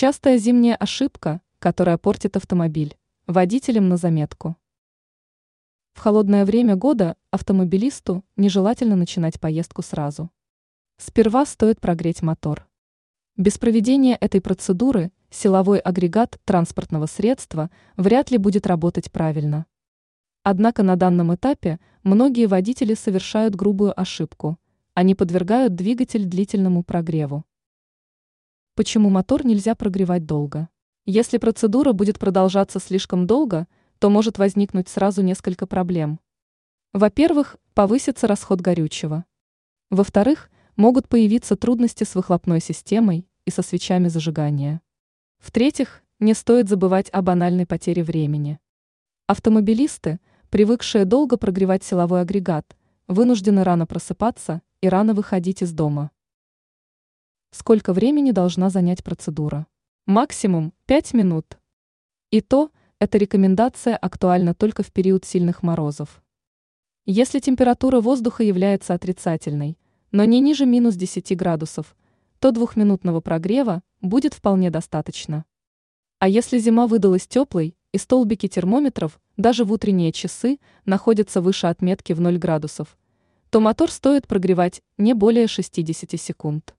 Частая зимняя ошибка, которая портит автомобиль. Водителям на заметку. В холодное время года автомобилисту нежелательно начинать поездку сразу. Сперва стоит прогреть мотор. Без проведения этой процедуры силовой агрегат транспортного средства вряд ли будет работать правильно. Однако на данном этапе многие водители совершают грубую ошибку. Они подвергают двигатель длительному прогреву. Почему мотор нельзя прогревать долго? Если процедура будет продолжаться слишком долго, то может возникнуть сразу несколько проблем. Во-первых, повысится расход горючего. Во-вторых, могут появиться трудности с выхлопной системой и со свечами зажигания. В-третьих, не стоит забывать о банальной потере времени. Автомобилисты, привыкшие долго прогревать силовой агрегат, вынуждены рано просыпаться и рано выходить из дома. Сколько времени должна занять процедура? Максимум 5 минут. И то, эта рекомендация актуальна только в период сильных морозов. Если температура воздуха является отрицательной, но не ниже минус 10 градусов, то двухминутного прогрева будет вполне достаточно. А если зима выдалась теплой, и столбики термометров даже в утренние часы находятся выше отметки в 0 градусов, то мотор стоит прогревать не более 60 секунд.